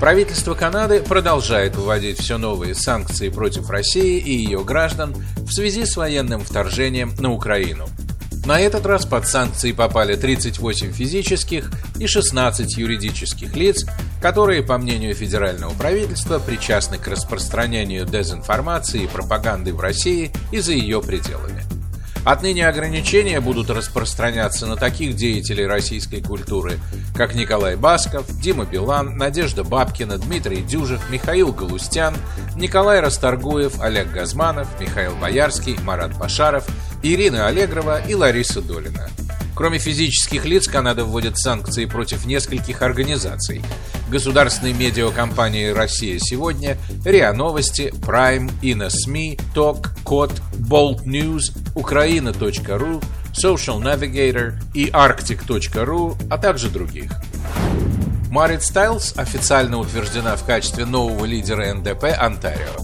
Правительство Канады продолжает вводить все новые санкции против России и ее граждан в связи с военным вторжением на Украину. На этот раз под санкции попали 38 физических и 16 юридических лиц, которые, по мнению федерального правительства, причастны к распространению дезинформации и пропаганды в России и за ее пределами. Отныне ограничения будут распространяться на таких деятелей российской культуры, как Николай Басков, Дима Билан, Надежда Бабкина, Дмитрий Дюжев, Михаил Галустян, Николай Расторгуев, Олег Газманов, Михаил Боярский, Марат Башаров, Ирина Аллегрова и Лариса Долина. Кроме физических лиц, Канада вводит санкции против нескольких организаций. Государственной медиакомпании «Россия сегодня», РИА Новости, Prime, ИНАСМИ, ТОК, КОД, Bolt News, Украина.ру, Social Navigator и Arctic.ru, а также других. Марит Стайлз официально утверждена в качестве нового лидера НДП Онтарио.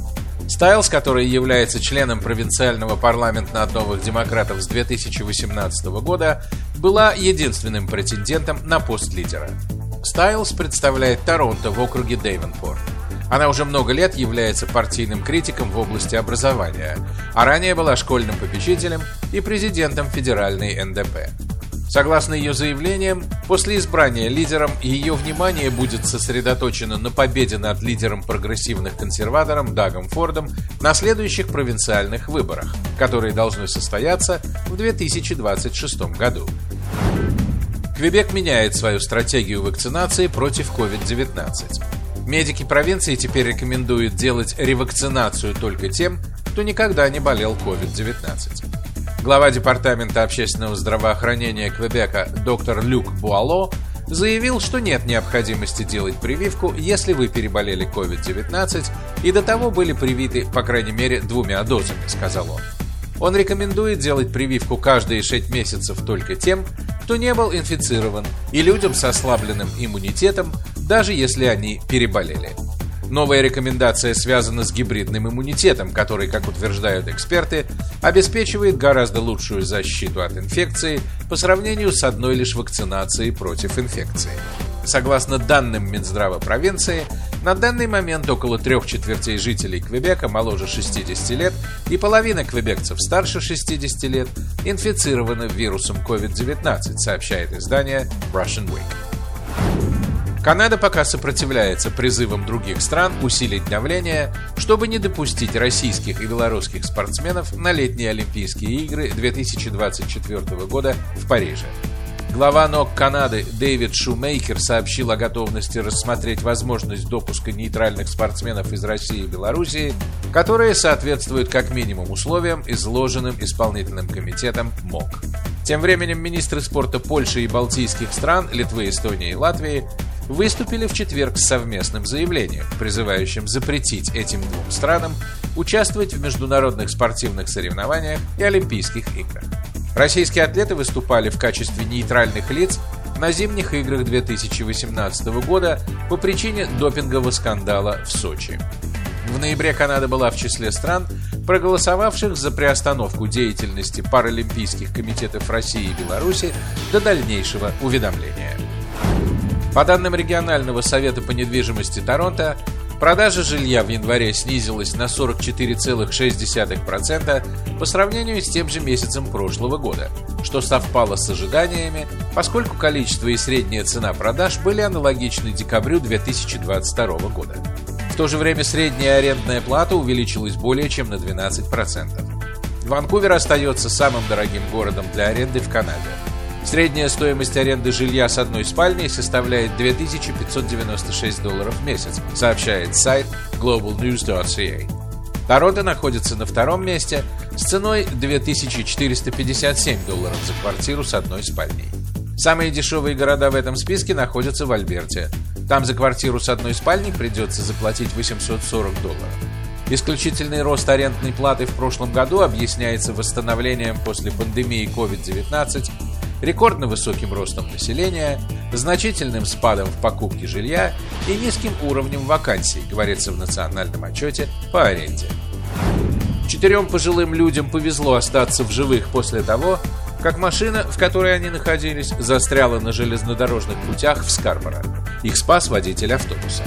Стайлс, который является членом провинциального парламента от новых демократов с 2018 года, была единственным претендентом на пост лидера. Стайлс представляет Торонто в округе Дейвенпорт. Она уже много лет является партийным критиком в области образования, а ранее была школьным попечителем и президентом федеральной НДП. Согласно ее заявлениям, после избрания лидером ее внимание будет сосредоточено на победе над лидером прогрессивных консерватором Дагом Фордом на следующих провинциальных выборах, которые должны состояться в 2026 году. Квебек меняет свою стратегию вакцинации против COVID-19. Медики провинции теперь рекомендуют делать ревакцинацию только тем, кто никогда не болел COVID-19. Глава Департамента общественного здравоохранения Квебека доктор Люк Буало заявил, что нет необходимости делать прививку, если вы переболели COVID-19 и до того были привиты, по крайней мере, двумя дозами, сказал он. Он рекомендует делать прививку каждые 6 месяцев только тем, кто не был инфицирован, и людям с ослабленным иммунитетом, даже если они переболели. Новая рекомендация связана с гибридным иммунитетом, который, как утверждают эксперты, обеспечивает гораздо лучшую защиту от инфекции по сравнению с одной лишь вакцинацией против инфекции. Согласно данным Минздрава провинции, на данный момент около трех четвертей жителей Квебека моложе 60 лет и половина квебекцев старше 60 лет инфицированы вирусом COVID-19, сообщает издание Russian Week. Канада пока сопротивляется призывам других стран усилить давление, чтобы не допустить российских и белорусских спортсменов на летние Олимпийские игры 2024 года в Париже. Глава НОК Канады Дэвид Шумейкер сообщил о готовности рассмотреть возможность допуска нейтральных спортсменов из России и Белоруссии, которые соответствуют как минимум условиям, изложенным исполнительным комитетом МОК. Тем временем министры спорта Польши и Балтийских стран, Литвы, Эстонии и Латвии выступили в четверг с совместным заявлением, призывающим запретить этим двум странам участвовать в международных спортивных соревнованиях и Олимпийских играх. Российские атлеты выступали в качестве нейтральных лиц на зимних играх 2018 года по причине допингового скандала в Сочи. В ноябре Канада была в числе стран, проголосовавших за приостановку деятельности паралимпийских комитетов России и Беларуси до дальнейшего уведомления. По данным регионального совета по недвижимости Торонто, продажа жилья в январе снизилась на 44,6% по сравнению с тем же месяцем прошлого года, что совпало с ожиданиями, поскольку количество и средняя цена продаж были аналогичны декабрю 2022 года. В то же время средняя арендная плата увеличилась более чем на 12%. Ванкувер остается самым дорогим городом для аренды в Канаде – Средняя стоимость аренды жилья с одной спальней составляет 2596 долларов в месяц, сообщает сайт globalnews.ca. Торонто находится на втором месте с ценой 2457 долларов за квартиру с одной спальней. Самые дешевые города в этом списке находятся в Альберте. Там за квартиру с одной спальней придется заплатить 840 долларов. Исключительный рост арендной платы в прошлом году объясняется восстановлением после пандемии COVID-19, рекордно высоким ростом населения, значительным спадом в покупке жилья и низким уровнем вакансий, говорится в национальном отчете по аренде. Четырем пожилым людям повезло остаться в живых после того, как машина, в которой они находились, застряла на железнодорожных путях в Скарборо. Их спас водитель автобуса.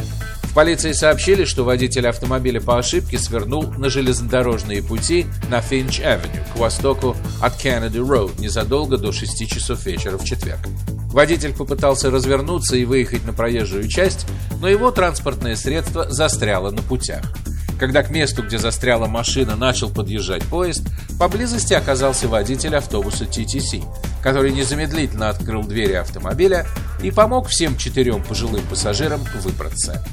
Полиции сообщили, что водитель автомобиля по ошибке свернул на железнодорожные пути на Финч-авеню к востоку от Road незадолго до 6 часов вечера в четверг. Водитель попытался развернуться и выехать на проезжую часть, но его транспортное средство застряло на путях. Когда к месту, где застряла машина, начал подъезжать поезд, поблизости оказался водитель автобуса TTC, который незамедлительно открыл двери автомобиля и помог всем четырем пожилым пассажирам выбраться.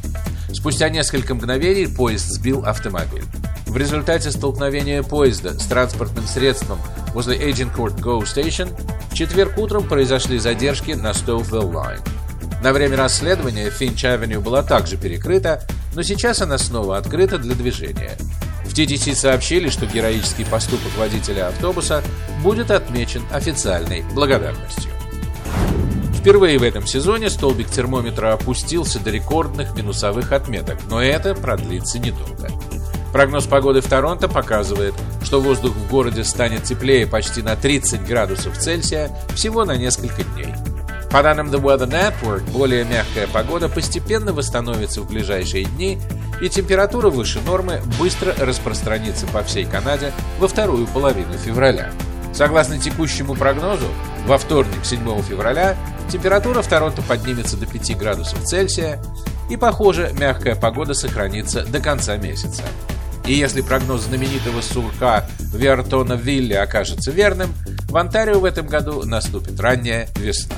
Спустя несколько мгновений поезд сбил автомобиль. В результате столкновения поезда с транспортным средством возле Agincourt Go Station в четверг утром произошли задержки на Stouffville Line. На время расследования Финч-авеню была также перекрыта, но сейчас она снова открыта для движения. В TTC сообщили, что героический поступок водителя автобуса будет отмечен официальной благодарностью. Впервые в этом сезоне столбик термометра опустился до рекордных минусовых отметок, но это продлится недолго. Прогноз погоды в Торонто показывает, что воздух в городе станет теплее почти на 30 градусов Цельсия всего на несколько дней. По данным The Weather Network, более мягкая погода постепенно восстановится в ближайшие дни, и температура выше нормы быстро распространится по всей Канаде во вторую половину февраля. Согласно текущему прогнозу, во вторник, 7 февраля, температура в Торонто поднимется до 5 градусов Цельсия, и, похоже, мягкая погода сохранится до конца месяца. И если прогноз знаменитого сурка Виартона Вилли окажется верным, в Онтарио в этом году наступит ранняя весна.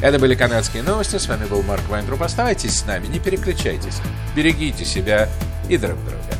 Это были канадские новости. С вами был Марк Вайнтруп. Оставайтесь с нами, не переключайтесь. Берегите себя и друг друга.